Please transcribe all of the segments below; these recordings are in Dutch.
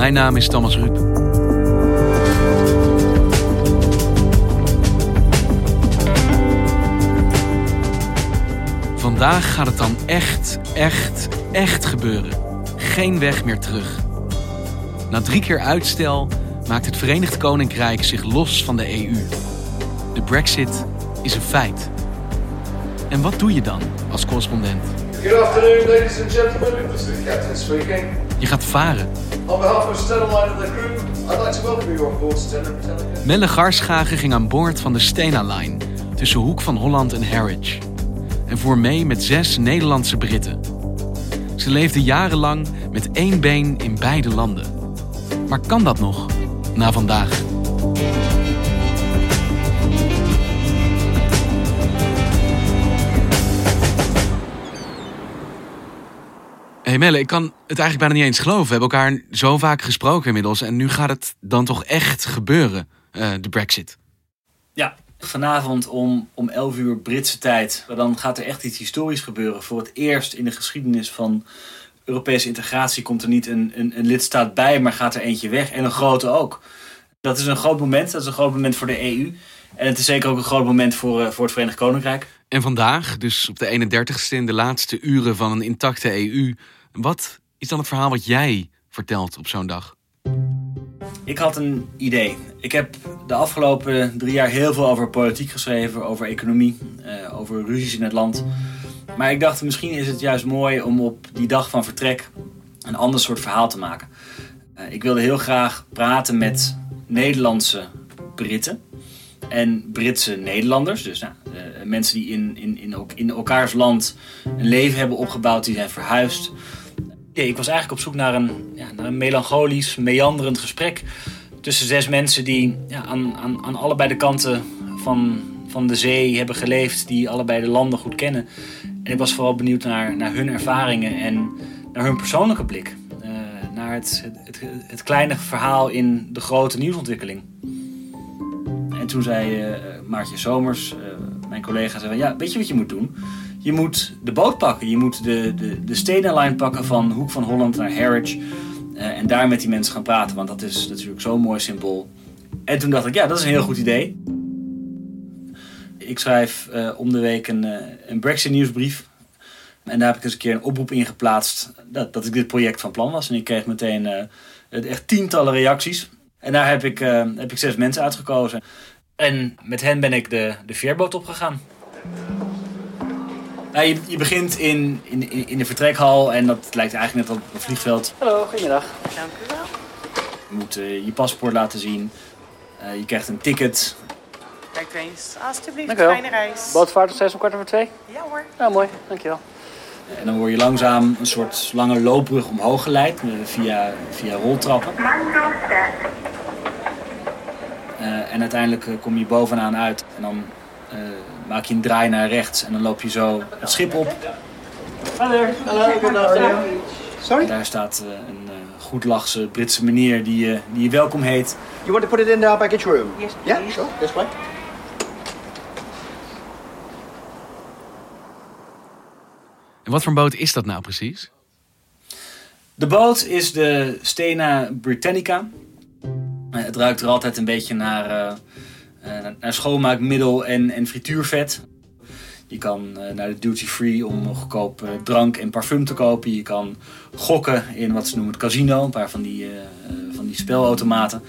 Mijn naam is Thomas Ruip. Vandaag gaat het dan echt, echt, echt gebeuren. Geen weg meer terug. Na drie keer uitstel maakt het Verenigd Koninkrijk zich los van de EU. De Brexit is een feit. En wat doe je dan als correspondent? Good afternoon, ladies and gentlemen. This is the captain speaking. Je gaat varen. Melle Garschagen ging aan boord van de Stena Line tussen Hoek van Holland en Harwich. En voer mee met zes Nederlandse Britten. Ze leefden jarenlang met één been in beide landen. Maar kan dat nog, na vandaag? Hey Melle, ik kan het eigenlijk bijna niet eens geloven. We hebben elkaar zo vaak gesproken inmiddels. En nu gaat het dan toch echt gebeuren, eh, de Brexit. Ja, vanavond om, om 11 uur Britse tijd. Dan gaat er echt iets historisch gebeuren. Voor het eerst in de geschiedenis van Europese integratie komt er niet een, een, een lidstaat bij, maar gaat er eentje weg. En een grote ook. Dat is een groot moment. Dat is een groot moment voor de EU. En het is zeker ook een groot moment voor, eh, voor het Verenigd Koninkrijk. En vandaag, dus op de 31ste, in de laatste uren van een intacte EU. Wat is dan het verhaal wat jij vertelt op zo'n dag? Ik had een idee. Ik heb de afgelopen drie jaar heel veel over politiek geschreven, over economie, eh, over ruzies in het land. Maar ik dacht, misschien is het juist mooi om op die dag van vertrek een ander soort verhaal te maken. Eh, ik wilde heel graag praten met Nederlandse Britten en Britse Nederlanders. Dus nou, eh, mensen die in, in, in, in elkaars land een leven hebben opgebouwd, die zijn verhuisd. Ik was eigenlijk op zoek naar een, ja, naar een melancholisch, meanderend gesprek tussen zes mensen die ja, aan, aan, aan allebei de kanten van, van de zee hebben geleefd, die allebei de landen goed kennen. En ik was vooral benieuwd naar, naar hun ervaringen en naar hun persoonlijke blik. Uh, naar het, het, het, kleine verhaal in de grote nieuwsontwikkeling. En toen zei uh, Maartje Somers, uh, mijn collega, zei ja, weet je wat je moet doen? Je moet de boot pakken. Je moet de, de, de Stena Line pakken van Hoek van Holland naar Harwich. en daar met die mensen gaan praten, want dat is natuurlijk zo'n mooi symbool. En toen dacht ik, ja, dat is een heel goed idee. Ik schrijf uh, om de week een, uh, een Brexit nieuwsbrief. En daar heb ik eens een keer een oproep in geplaatst dat, dat ik dit project van plan was. En ik kreeg meteen echt tientallen reacties. En daar heb ik, heb ik zes mensen uitgekozen. En met hen ben ik de, de veerboot opgegaan. Nou, je, je, begint in, in, in de vertrekhal en dat lijkt eigenlijk net op een vliegveld. Hallo, goedemiddag. Dank u wel. Je moet uh, je paspoort laten zien. Uh, je krijgt een ticket. Kijk eens. Wel. fijne reis. Bootvaart nog steeds om kwart over twee? Ja hoor. Ja, mooi. Dankjewel. En dan word je langzaam een soort lange loopbrug omhoog geleid uh, via, via roltrappen. En uiteindelijk kom je bovenaan uit en dan maak je een draai naar rechts en dan loop je zo het schip op. Hallo. Hallo. Sorry? Daar staat uh, een uh, goedlachse Britse meneer die, uh, die je welkom heet. You want to put it in our baggage room? Yes, Yeah, please. sure. This way. En wat voor boot is dat nou precies? De boot is de Stena Britannica. Het ruikt er altijd een beetje naar, naar schoonmaakmiddel en, en frituurvet. Je kan eh, naar de duty free om goedkoop eh, drank en parfum te kopen. Je kan gokken in wat ze noemen het casino, een paar van die, eh, eh, van die spelautomaten.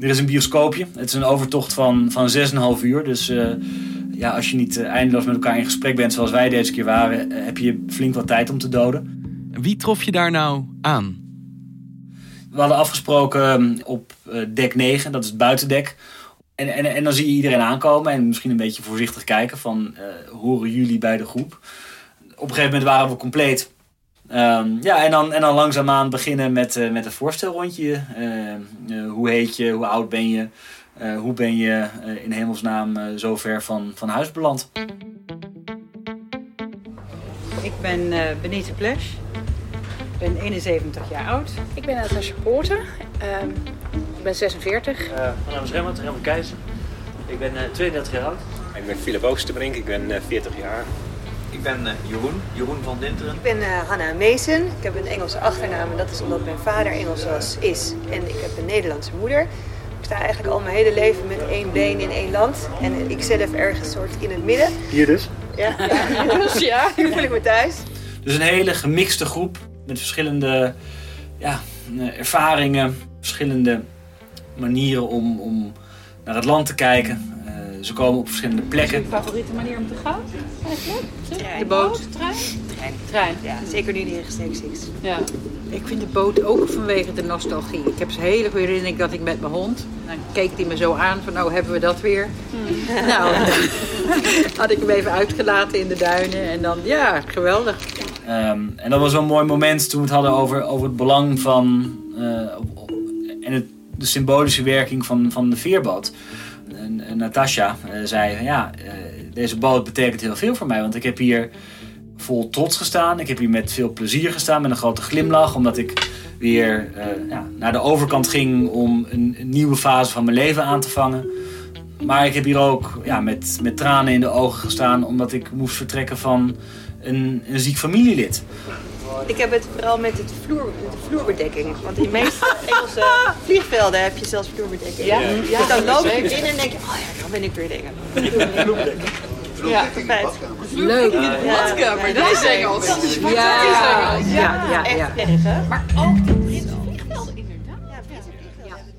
Er is een bioscoopje. Het is een overtocht van, van 6,5 uur. Dus eh, ja, als je niet eh, eindeloos met elkaar in gesprek bent zoals wij deze keer waren, eh, heb je flink wat tijd om te doden. En wie trof je daar nou aan? We hadden afgesproken um, op eh, dek 9, dat is het buitendek. En, en, en dan zie je iedereen aankomen en misschien een beetje voorzichtig kijken van eh, horen jullie bij de groep? Op een gegeven moment waren we compleet. Ehm, ja, en dan, en dan langzaamaan beginnen met, eh, met een voorstelrondje. Eh, hoe heet je, hoe oud ben je, hoe ben je in hemelsnaam zo ver van, van huis beland? Ik ben Benita Plesch. Ik ben 71 jaar oud. Ik ben Natasja Poorten. Ehm, ik ben 46. mijn naam is Remmert, Remmert Keizer. Ik ben 32 jaar oud. Ik ben Philip Oosterbrink, ik ben 40 jaar. Ik ben eh, Jeroen, Jeroen van Dinteren. Ik ben uh, Hanna Meesen. Ik heb een Engelse achternaam en dat is omdat mijn vader Engels was, is. En ik heb een Nederlandse moeder. Ik sta eigenlijk al mijn hele leven met één been in één land. En ik zelf ergens soort in het midden. Hier dus? Ja, ja, dus, ja hier voel ik me thuis. Dus een hele gemixte groep met verschillende ja, eh, ervaringen, verschillende manieren om, om naar het land te kijken. Uh, ze komen op verschillende plekken. Wat is je favoriete manier om te gaan? Trein. De boot? Trein? Trein. Trein. Ja, zeker nu die rechtstreeks is. Ja. Ik vind de boot ook vanwege de nostalgie. Ik heb zo'n hele goede herinnering dat ik met mijn hond... Dan keek hij me zo aan van nou hebben we dat weer. Hmm. Nou, had ik hem even uitgelaten in de duinen. En dan, ja, geweldig. Um, en dat was wel een mooi moment toen we het hadden over, over het belang van... Uh, en het, de symbolische werking van, van de veerboot. En, Natasja uh, zei, ja, uh, deze boot betekent heel veel voor mij. Want ik heb hier vol trots gestaan. Ik heb hier met veel plezier gestaan, met een grote glimlach. Omdat ik weer ja, naar de overkant ging om een, een, nieuwe fase van mijn leven aan te vangen. Maar ik heb hier ook ja, met, met tranen in de ogen gestaan. Omdat ik moest vertrekken van een, een ziek familielid. Ik heb het vooral met het vloer, de vloerbedekking. Want in de meeste Engelse vliegvelden heb je zelfs vloerbedekking. Ja, ja. Dus dan loop je erin en denk je, oh ja, dan ben ik weer dingen. Vloerbedekking. Ja. Leuk. In de badkamer, dat is Engels. Dat is Ja, ja, ja, ja. Echt erg, hè? Maar ook de Britse vliegvelden, inderdaad. Ja, Britse vliegvelden.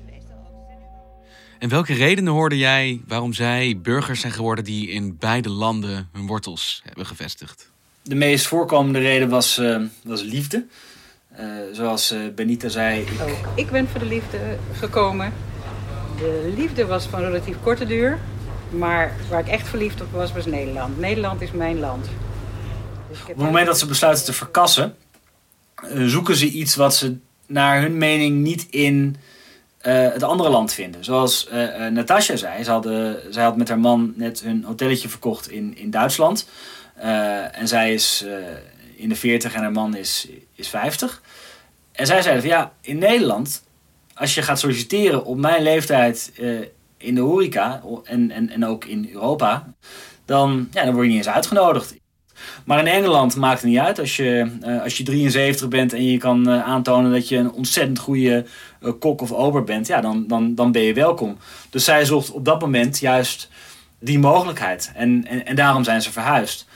En welke redenen hoorde jij waarom zij burgers zijn geworden die in beide landen hun wortels hebben gevestigd? De meest voorkomende reden was, uh, was liefde. Uh, zoals uh, Benita zei. Ik... Ook ik ben voor de liefde gekomen. De liefde was van relatief korte duur. Maar waar ik echt verliefd op was, was Nederland. Nederland is mijn land. Dus op het moment dat ze besluiten te verkassen, zoeken ze iets wat ze naar hun mening niet in het andere land vinden. Zoals Natasja zei, ze hadden, zij had met haar man net hun hotelletje verkocht in, in Duitsland. Uh, en zij is uh, in de 40 en haar man is, is 50. En zij zeiden van ja, in Nederland, als je gaat solliciteren op mijn leeftijd uh, in de horeca en, en, en ook in Europa, dan, ja, dan word je niet eens uitgenodigd. Maar in Engeland maakt het niet uit. Als je, als je 73 bent en je kan aantonen dat je een ontzettend goede kok of ober bent, ja, dan, dan, dan ben je welkom. Dus zij zocht op dat moment juist die mogelijkheid. En, en, en daarom zijn ze verhuisd.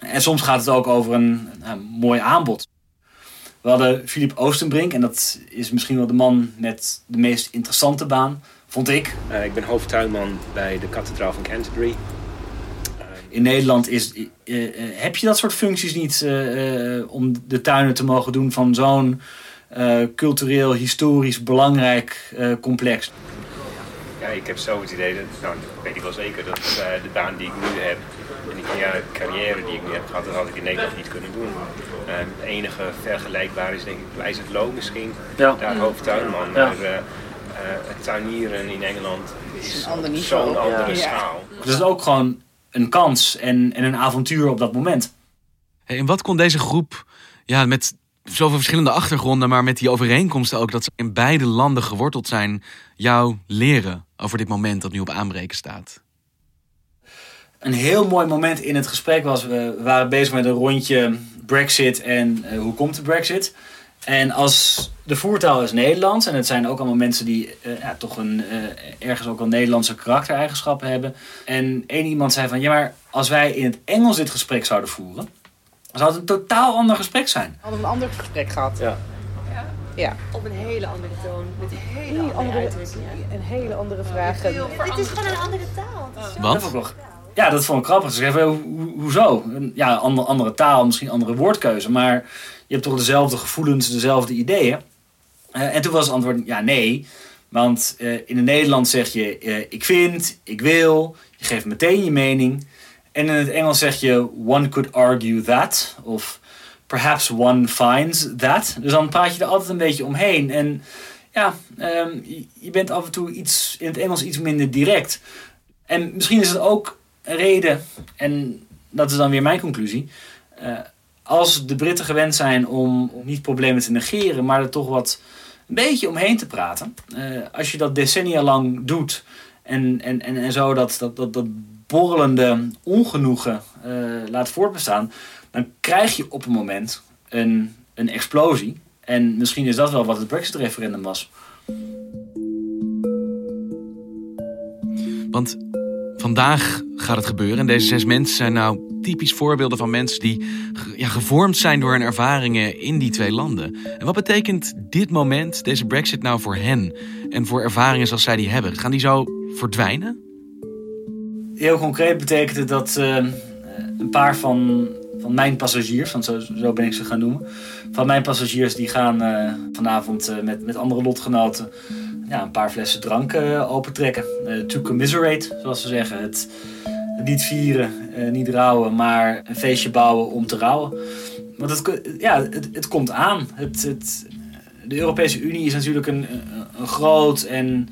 En soms gaat het ook over een, een mooi aanbod. We hadden Filip Oostenbrink en dat is misschien wel de man met de meest interessante baan, vond ik. Uh, ik ben hoofdtuinman bij de kathedraal van Canterbury. Uh, In Nederland is, uh, heb je dat soort functies niet eh, om de tuinen te mogen doen van zo'n cultureel, historisch belangrijk complex. Ja, ik heb zo het idee, dat, nou, dat weet ik wel zeker, dat de baan die ik nu heb en die ja, carrière die ik nu heb gehad, dat had ik in Nederland niet kunnen doen. Uh, het enige vergelijkbaar is denk ik Loo misschien, ja. daar hoofdtuinman. Ja. Maar uh, uh, het tuinieren in Engeland is zo'n ander zo andere ja. schaal. Dus het is ook gewoon een kans en, en een avontuur op dat moment. Hey, en wat kon deze groep ja, met zoveel verschillende achtergronden, maar met die overeenkomsten ook dat ze in beide landen geworteld zijn, jou leren over dit moment dat nu op aanbreken staat? een heel mooi moment in het gesprek was. We waren bezig met een rondje Brexit en uh, hoe komt de Brexit. En als de voertaal is Nederlands, en het zijn ook allemaal mensen die eh, ja, toch een, eh, ergens ook wel Nederlandse karaktereigenschappen hebben. En één iemand zei van, ja maar als wij in het Engels dit gesprek zouden voeren, dan zou het een totaal ander gesprek zijn. Hadden we een ander gesprek gehad. Ja. Ja. Op een hele andere toon, met hele, Hele andere, andere- uitdrukkingen. En hele andere vragen. Het is gewoon een andere taal. Het is zo- ik ja, dat vond ik grappig. Ze zeggen, ho- ho- hoezo? Ja, andere, andere taal, misschien andere woordkeuze, maar je hebt toch dezelfde gevoelens, dezelfde ideeën. Eh, en toen was het antwoord, ja, nee. Want eh, in het Nederlands zeg je, eh, ik vind, ik wil. Je geeft meteen je mening. En in het Engels zeg je, one could argue that. Of perhaps one finds that. Dus dan praat je er altijd een beetje omheen. En ja, ehm, je- bent af en toe iets, in het Engels iets minder direct. En misschien is het ook een reden, en dat is dan weer mijn conclusie. eh, als de Britten gewend zijn om, om niet problemen te negeren, maar er toch wat een beetje omheen te praten. eh, als je dat decennia lang doet en, en, en, en zo dat, dat, dat, dat borrelende ongenoegen eh, laat voortbestaan, dan krijg je op een moment een, een explosie. En misschien is dat wel wat het Brexit-referendum was. Want vandaag gaat het gebeuren. En deze zes mensen zijn nou typisch voorbeelden van mensen die ja, gevormd zijn door hun ervaringen in die twee landen. En wat betekent dit moment, deze Brexit, nou voor hen? En voor ervaringen zoals zij die hebben? Gaan die zo verdwijnen? Heel concreet betekent het dat eh, een paar van, van mijn passagiers, want zo, zo ben ik ze gaan noemen, van mijn passagiers die gaan eh, vanavond eh, met, met andere lotgenoten ja, een paar flessen drank eh, opentrekken. To commiserate, zoals ze zeggen. Het, niet vieren, niet rouwen, maar een feestje bouwen om te rouwen. Want het, ja, het, het komt aan. Het, het, de Europese Unie is natuurlijk een, een, groot en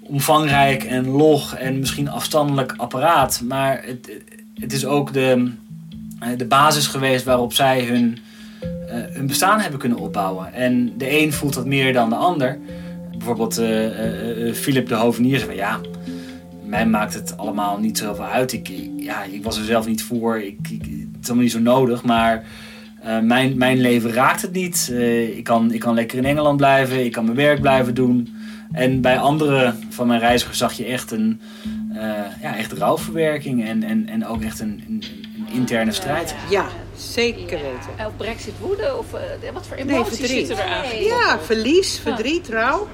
omvangrijk en log en misschien afstandelijk apparaat. Maar het, het is ook de, de basis geweest waarop zij hun, eh, hun bestaan hebben kunnen opbouwen. En de een voelt dat meer dan de ander. Bijvoorbeeld eh, eh, eh, Philip de Hovenier zei van ja, mij maakt het allemaal niet zoveel uit. Ik, ja, ik was er zelf niet voor. Ik, ik, het is allemaal niet zo nodig. Maar eh, mijn, mijn leven raakt het niet. Eh, ik, kan, ik kan lekker in Engeland blijven. Ik kan mijn werk blijven doen. En bij andere van mijn reizigers zag je echt een eh, ja, echt rouwverwerking. En, en, en ook echt een, een interne strijd. Ja, zeker weten. Op Brexit woede? Of eh, wat voor Nee, emoties verdriet. zitten er aan? Ja, verlies, verdriet, rouw.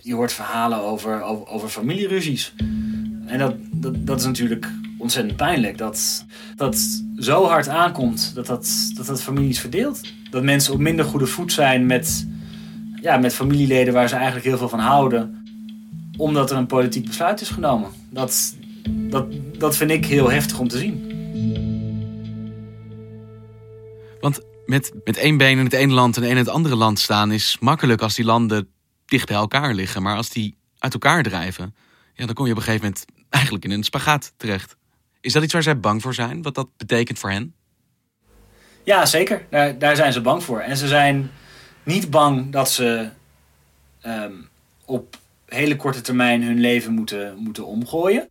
Je hoort verhalen over, over, over familieruzies. En dat, dat, dat is natuurlijk ontzettend pijnlijk. Dat dat zo hard aankomt dat dat, dat dat families verdeelt. Dat mensen op minder goede voet zijn met, ja, met familieleden waar ze eigenlijk heel veel van houden. Omdat er een politiek besluit is genomen. Dat, dat, dat vind ik heel heftig om te zien. Want met, met één been in het ene land en één in het andere land staan is makkelijk als die landen dicht bij elkaar liggen. Maar als die uit elkaar drijven, ja, dan kom je op een gegeven moment eigenlijk in een spagaat terecht. Is dat iets waar zij bang voor zijn? Wat dat betekent voor hen? Ja, zeker. Daar, daar zijn ze bang voor. En ze zijn niet bang dat ze ehm, op hele korte termijn hun leven moeten, moeten omgooien.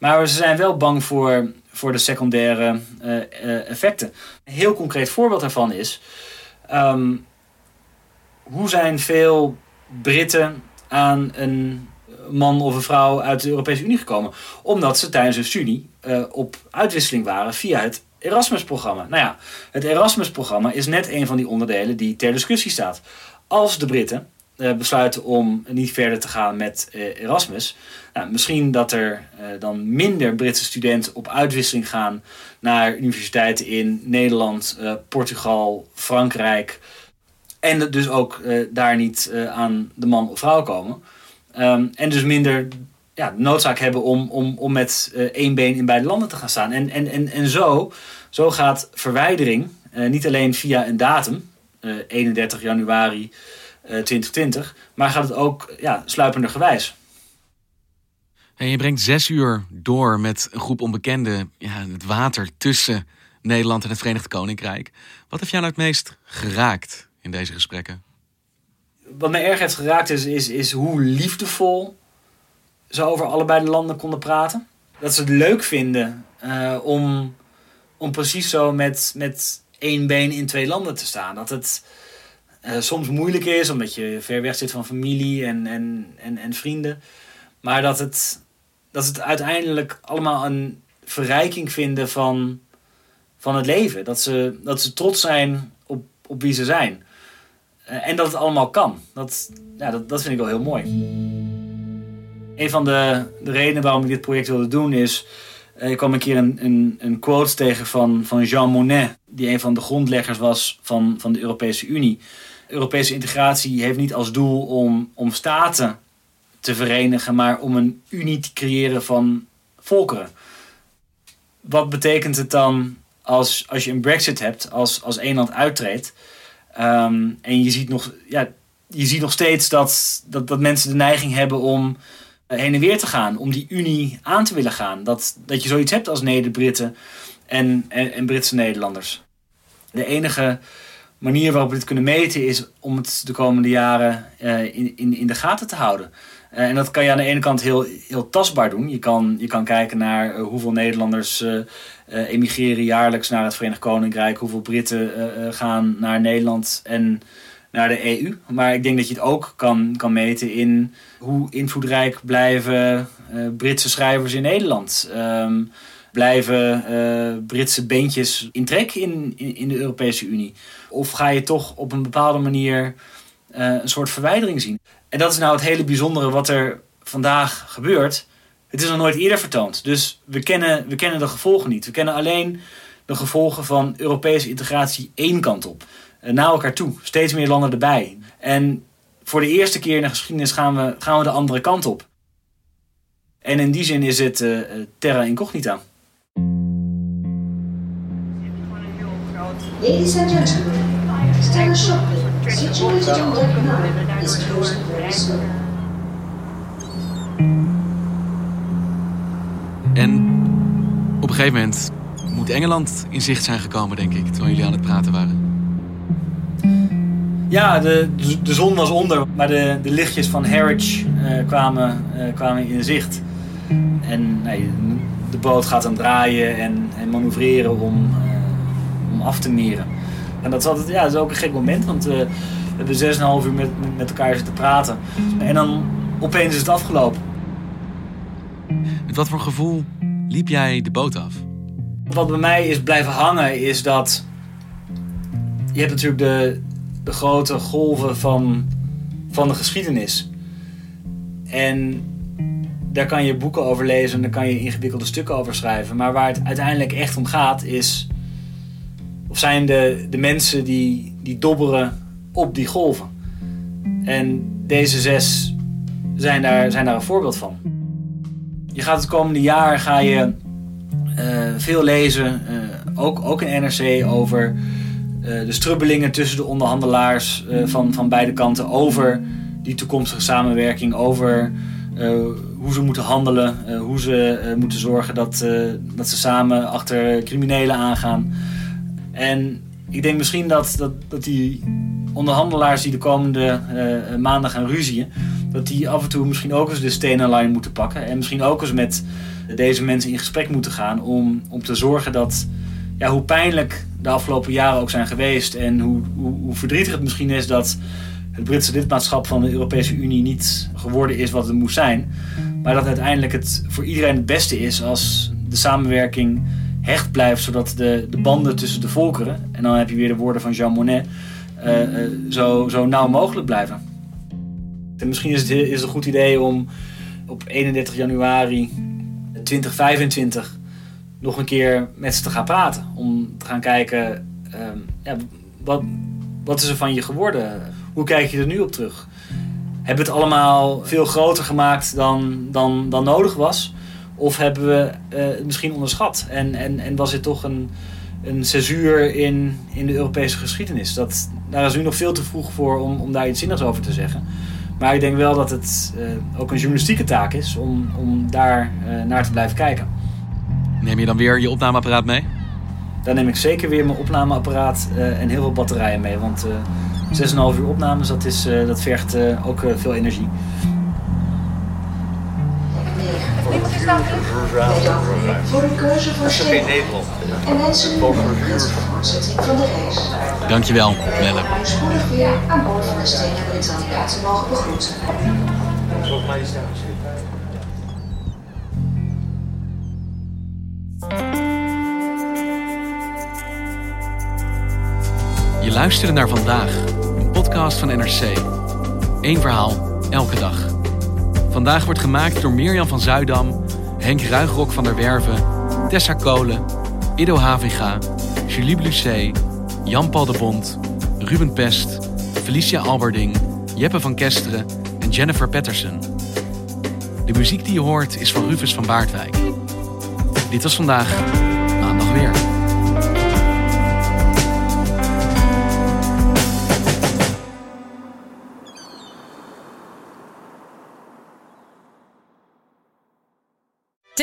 Maar ze zijn wel bang voor, voor de secundaire eh, eh, effecten. Een heel concreet voorbeeld daarvan is... ehm, hoe zijn veel Britten aan een man of een vrouw uit de Europese Unie gekomen? Omdat ze tijdens hun studie eh, op uitwisseling waren via het Erasmus-programma. Nou ja, het Erasmus-programma is net een van die onderdelen die ter discussie staat. Als de Britten eh, besluiten om niet verder te gaan met eh, Erasmus, nou, misschien dat er eh, dan minder Britse studenten op uitwisseling gaan naar universiteiten in Nederland, Portugal, Frankrijk. En dus ook daar niet aan de man of vrouw komen. Ehm, en dus minder ja, noodzaak hebben om, om, om met één been in beide landen te gaan staan. En, en, en, en zo, zo gaat verwijdering niet alleen via een datum, eh, 31 januari 2020, maar gaat het ook ja, sluipender gewijs. En je brengt zes uur door met een groep onbekenden ja, het water tussen Nederland en het Verenigd Koninkrijk. Wat heeft jou nou het meest geraakt in deze gesprekken? Wat mij erg heeft geraakt is, is, is hoe liefdevol ze over allebei de landen konden praten. Dat ze het leuk vinden uh, om, om precies zo met, met één been in twee landen te staan. Dat het eh, soms moeilijk is, omdat je ver weg zit van familie en, en, en, en vrienden. Maar dat het, dat het uiteindelijk allemaal een verrijking vinden van, van het leven. Dat ze, dat ze trots zijn op, op wie ze zijn. Eh, en dat het allemaal kan. Dat, ja, dat, dat vind ik wel heel mooi. Een van de, de redenen waarom ik dit project wilde doen is... Uh, ik kwam een keer een, een, een quote tegen van, van Jean Monnet... die een van de grondleggers was van, van de Europese Unie. Europese integratie heeft niet als doel om, om staten te verenigen... maar om een unie te creëren van volkeren. Wat betekent het dan als, als je een brexit hebt, als, als één land uittreedt... Ehm, en je ziet nog, ja, je ziet nog steeds dat, dat, dat mensen de neiging hebben om heen en weer te gaan, om die unie aan te willen gaan. Dat, dat je zoiets hebt als Neder-Britten en, en, en, Britse Nederlanders. De enige manier waarop we dit kunnen meten is om het de komende jaren uh, in, in, in de gaten te houden. Uh, en dat kan je aan de ene kant heel, heel tastbaar doen. Je kan, je kan kijken naar uh, hoeveel Nederlanders emigreren jaarlijks naar het Verenigd Koninkrijk, hoeveel Britten gaan naar Nederland en naar de EU. Maar ik denk dat je het ook kan, kan meten in hoe invloedrijk blijven Britse schrijvers in Nederland. Um, blijven uh, Britse bandjes in trek in, in, de Europese Unie? Of ga je toch op een bepaalde manier uh, een soort verwijdering zien? En dat is nou het hele bijzondere wat er vandaag gebeurt. Het is nog nooit eerder vertoond. Dus we kennen, we kennen de gevolgen niet. We kennen alleen de gevolgen van Europese integratie één kant op. Uh, naar elkaar toe. Steeds meer landen erbij. En voor de eerste keer in de geschiedenis gaan we, gaan we de andere kant op. En in die zin is het terra incognita. Ladies and gentlemen, Stella Shopping, situated on deck 9, is closing very soon. En op een gegeven moment moet Engeland in zicht zijn gekomen, denk ik, terwijl jullie aan het praten waren. Ja, de, de zon was onder, maar de, de lichtjes van Harwich uh, kwamen, uh, kwamen in zicht. En nee, de boot gaat dan draaien en, en manoeuvreren om, uh, om af te meren. En dat is, altijd, ja, dat is ook een gek moment, want we hebben 6,5 uur met, met elkaar zitten praten. En dan opeens is het afgelopen. Met wat voor gevoel liep jij de boot af? Wat bij mij is blijven hangen is dat... Je hebt natuurlijk de, de grote golven van, van de geschiedenis. En daar kan je boeken over lezen en daar kan je ingewikkelde stukken over schrijven. Maar waar het uiteindelijk echt om gaat is... Of zijn de, de mensen die, die dobberen op die golven. En deze zes zijn daar, zijn daar een voorbeeld van. Je gaat het komende jaar ga je, uh, veel lezen, uh, ook, ook in NRC, over uh, de strubbelingen tussen de onderhandelaars van, van beide kanten over die toekomstige samenwerking, over hoe ze moeten handelen, hoe ze moeten zorgen dat, dat ze samen achter criminelen aangaan. En ik denk misschien dat, dat, dat die onderhandelaars die de komende maanden gaan ruzien, dat die af en toe misschien ook eens de stenen lijn moeten pakken. En misschien ook eens met deze mensen in gesprek moeten gaan om, om te zorgen dat, ja, hoe pijnlijk de afgelopen jaren ook zijn geweest en hoe, hoe, hoe verdrietig het misschien is dat het Britse lidmaatschap van de Europese Unie niet geworden is wat het moest zijn. Maar dat uiteindelijk het voor iedereen het beste is als de samenwerking hecht blijft, zodat de, de banden tussen de volkeren, en dan heb je weer de woorden van Jean Monnet, uh, uh, zo, zo nauw mogelijk blijven. En misschien is het, is een goed idee om op 31 januari 2025 nog een keer met ze te gaan praten. Om te gaan kijken, ja, wat, wat is er van je geworden? Hoe kijk je er nu op terug? Hebben het allemaal veel groter gemaakt dan, dan, dan nodig was? Of hebben we uh, het misschien onderschat? En, en, en was dit toch een, een césuur in, in de Europese geschiedenis? Dat, daar is nu nog veel te vroeg voor om, om daar iets zinnigs over te zeggen. Maar ik denk wel dat het uh, ook een journalistieke taak is om, om daar uh, naar te blijven kijken. Neem je dan weer je opnameapparaat mee? Dan neem ik zeker weer mijn opnameapparaat uh, en heel veel batterijen mee. Want 6,5 uur opnames, dat, is, dat vergt ook veel energie. Voor een keuze voor Nederland. En mensen voortzetting van de reis. Dankjewel, Melle. U spoedig weer aan boord van de Stena Britannica te mogen begroeten. Volgens mij is dat Je luisterde naar vandaag, een podcast van NRC. Eén verhaal, elke dag. Vandaag wordt gemaakt door Mirjam van Zuidam, Henk Ruigrok van der Werven, Tessa Kolen, Ido Haviga, Julie Blusset, Jan-Paul de Bond, Ruben Pest, Felicia Alberding, Jeppe van Kesteren en Jennifer Patterson. De muziek die je hoort is van Rufus van Baardwijk. Dit was vandaag, maandag weer.